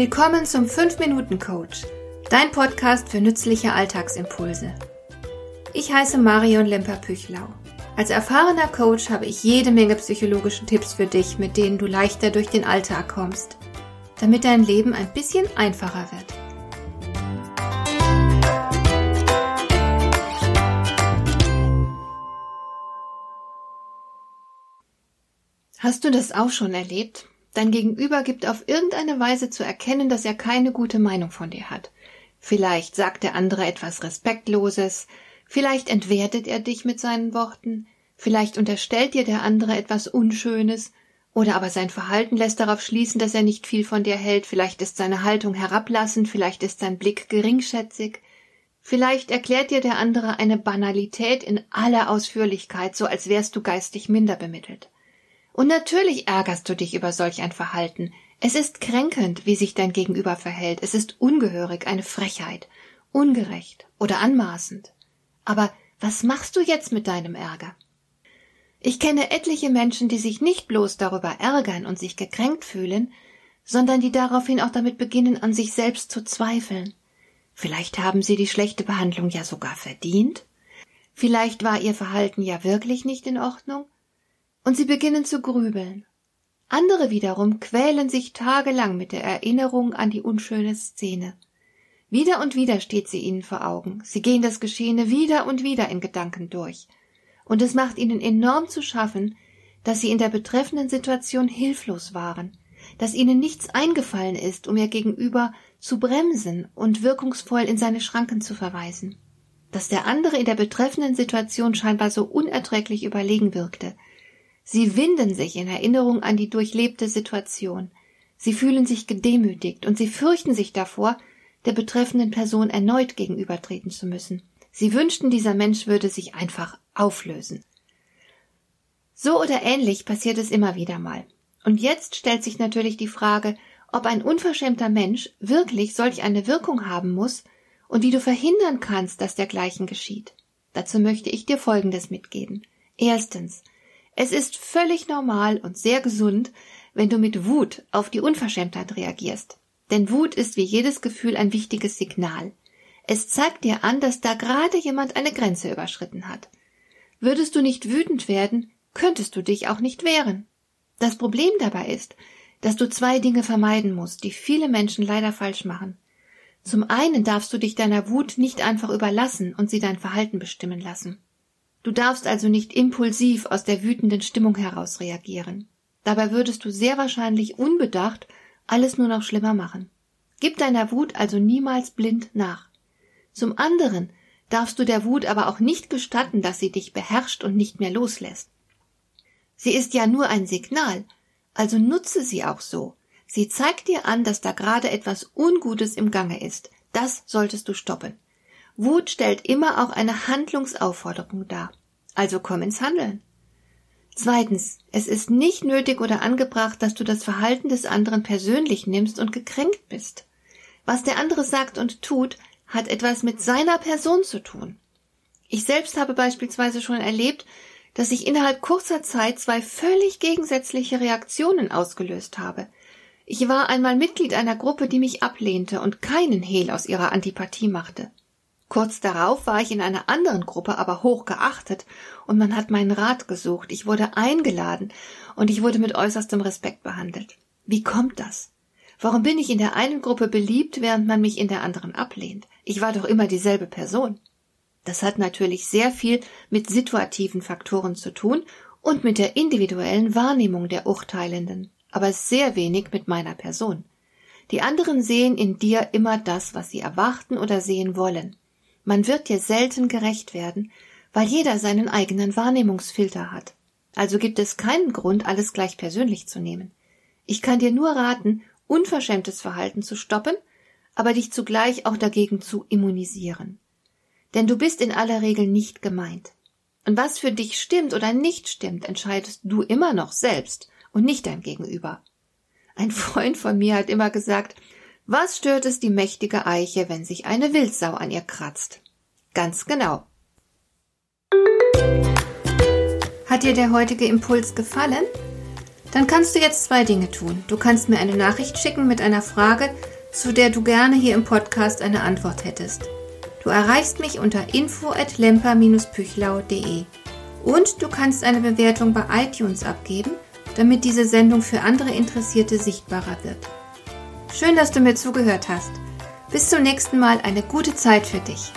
Willkommen zum 5-Minuten-Coach, dein Podcast für nützliche Alltagsimpulse. Ich heiße Marion Lemper-Püchlau. Als erfahrener Coach habe ich jede Menge psychologische Tipps für dich, mit denen du leichter durch den Alltag kommst, damit dein Leben ein bisschen einfacher wird. Hast du das auch schon erlebt? Dein Gegenüber gibt auf irgendeine Weise zu erkennen, dass er keine gute Meinung von dir hat. Vielleicht sagt der andere etwas Respektloses, vielleicht entwertet er dich mit seinen Worten, vielleicht unterstellt dir der andere etwas Unschönes, oder aber sein Verhalten lässt darauf schließen, dass er nicht viel von dir hält, vielleicht ist seine Haltung herablassend, vielleicht ist sein Blick geringschätzig, vielleicht erklärt dir der andere eine Banalität in aller Ausführlichkeit, so als wärst du geistig minder bemittelt. Und natürlich ärgerst du dich über solch ein Verhalten. Es ist kränkend, wie sich dein Gegenüber verhält. Es ist ungehörig, eine Frechheit, ungerecht oder anmaßend. Aber was machst du jetzt mit deinem Ärger? Ich kenne etliche Menschen, die sich nicht bloß darüber ärgern und sich gekränkt fühlen, sondern die daraufhin auch damit beginnen, an sich selbst zu zweifeln. Vielleicht haben sie die schlechte Behandlung ja sogar verdient. Vielleicht war ihr Verhalten ja wirklich nicht in Ordnung und sie beginnen zu grübeln. Andere wiederum quälen sich tagelang mit der Erinnerung an die unschöne Szene. Wieder und wieder steht sie ihnen vor Augen. Sie gehen das Geschehene wieder und wieder in Gedanken durch. Und es macht ihnen enorm zu schaffen, dass sie in der betreffenden Situation hilflos waren, dass ihnen nichts eingefallen ist, um ihr Gegenüber zu bremsen und wirkungsvoll in seine Schranken zu verweisen, dass der andere in der betreffenden Situation scheinbar so unerträglich überlegen wirkte, Sie winden sich in Erinnerung an die durchlebte Situation. Sie fühlen sich gedemütigt und sie fürchten sich davor, der betreffenden Person erneut gegenübertreten zu müssen. Sie wünschten, dieser Mensch würde sich einfach auflösen. So oder ähnlich passiert es immer wieder mal. Und jetzt stellt sich natürlich die Frage, ob ein unverschämter Mensch wirklich solch eine Wirkung haben muss und wie du verhindern kannst, dass dergleichen geschieht. Dazu möchte ich dir Folgendes mitgeben. Erstens, es ist völlig normal und sehr gesund, wenn du mit Wut auf die Unverschämtheit reagierst. Denn Wut ist wie jedes Gefühl ein wichtiges Signal. Es zeigt dir an, dass da gerade jemand eine Grenze überschritten hat. Würdest du nicht wütend werden, könntest du dich auch nicht wehren. Das Problem dabei ist, dass du zwei Dinge vermeiden musst, die viele Menschen leider falsch machen. Zum einen darfst du dich deiner Wut nicht einfach überlassen und sie dein Verhalten bestimmen lassen. Du darfst also nicht impulsiv aus der wütenden Stimmung heraus reagieren. Dabei würdest du sehr wahrscheinlich unbedacht alles nur noch schlimmer machen. Gib deiner Wut also niemals blind nach. Zum anderen darfst du der Wut aber auch nicht gestatten, dass sie dich beherrscht und nicht mehr loslässt. Sie ist ja nur ein Signal, also nutze sie auch so. Sie zeigt dir an, dass da gerade etwas Ungutes im Gange ist. Das solltest du stoppen. Wut stellt immer auch eine Handlungsaufforderung dar. Also komm ins Handeln. Zweitens, es ist nicht nötig oder angebracht, dass du das Verhalten des anderen persönlich nimmst und gekränkt bist. Was der andere sagt und tut, hat etwas mit seiner Person zu tun. Ich selbst habe beispielsweise schon erlebt, dass ich innerhalb kurzer Zeit zwei völlig gegensätzliche Reaktionen ausgelöst habe. Ich war einmal Mitglied einer Gruppe, die mich ablehnte und keinen Hehl aus ihrer Antipathie machte. Kurz darauf war ich in einer anderen Gruppe aber hoch geachtet und man hat meinen Rat gesucht. Ich wurde eingeladen und ich wurde mit äußerstem Respekt behandelt. Wie kommt das? Warum bin ich in der einen Gruppe beliebt, während man mich in der anderen ablehnt? Ich war doch immer dieselbe Person. Das hat natürlich sehr viel mit situativen Faktoren zu tun und mit der individuellen Wahrnehmung der Urteilenden, aber sehr wenig mit meiner Person. Die anderen sehen in dir immer das, was sie erwarten oder sehen wollen. Man wird dir selten gerecht werden, weil jeder seinen eigenen Wahrnehmungsfilter hat. Also gibt es keinen Grund, alles gleich persönlich zu nehmen. Ich kann dir nur raten, unverschämtes Verhalten zu stoppen, aber dich zugleich auch dagegen zu immunisieren. Denn du bist in aller Regel nicht gemeint. Und was für dich stimmt oder nicht stimmt, entscheidest du immer noch selbst und nicht dein Gegenüber. Ein Freund von mir hat immer gesagt, was stört es die mächtige Eiche, wenn sich eine Wildsau an ihr kratzt? Ganz genau. Hat dir der heutige Impuls gefallen? Dann kannst du jetzt zwei Dinge tun. Du kannst mir eine Nachricht schicken mit einer Frage, zu der du gerne hier im Podcast eine Antwort hättest. Du erreichst mich unter info@lemper-püchlau.de. Und du kannst eine Bewertung bei iTunes abgeben, damit diese Sendung für andere Interessierte sichtbarer wird. Schön, dass du mir zugehört hast. Bis zum nächsten Mal eine gute Zeit für dich.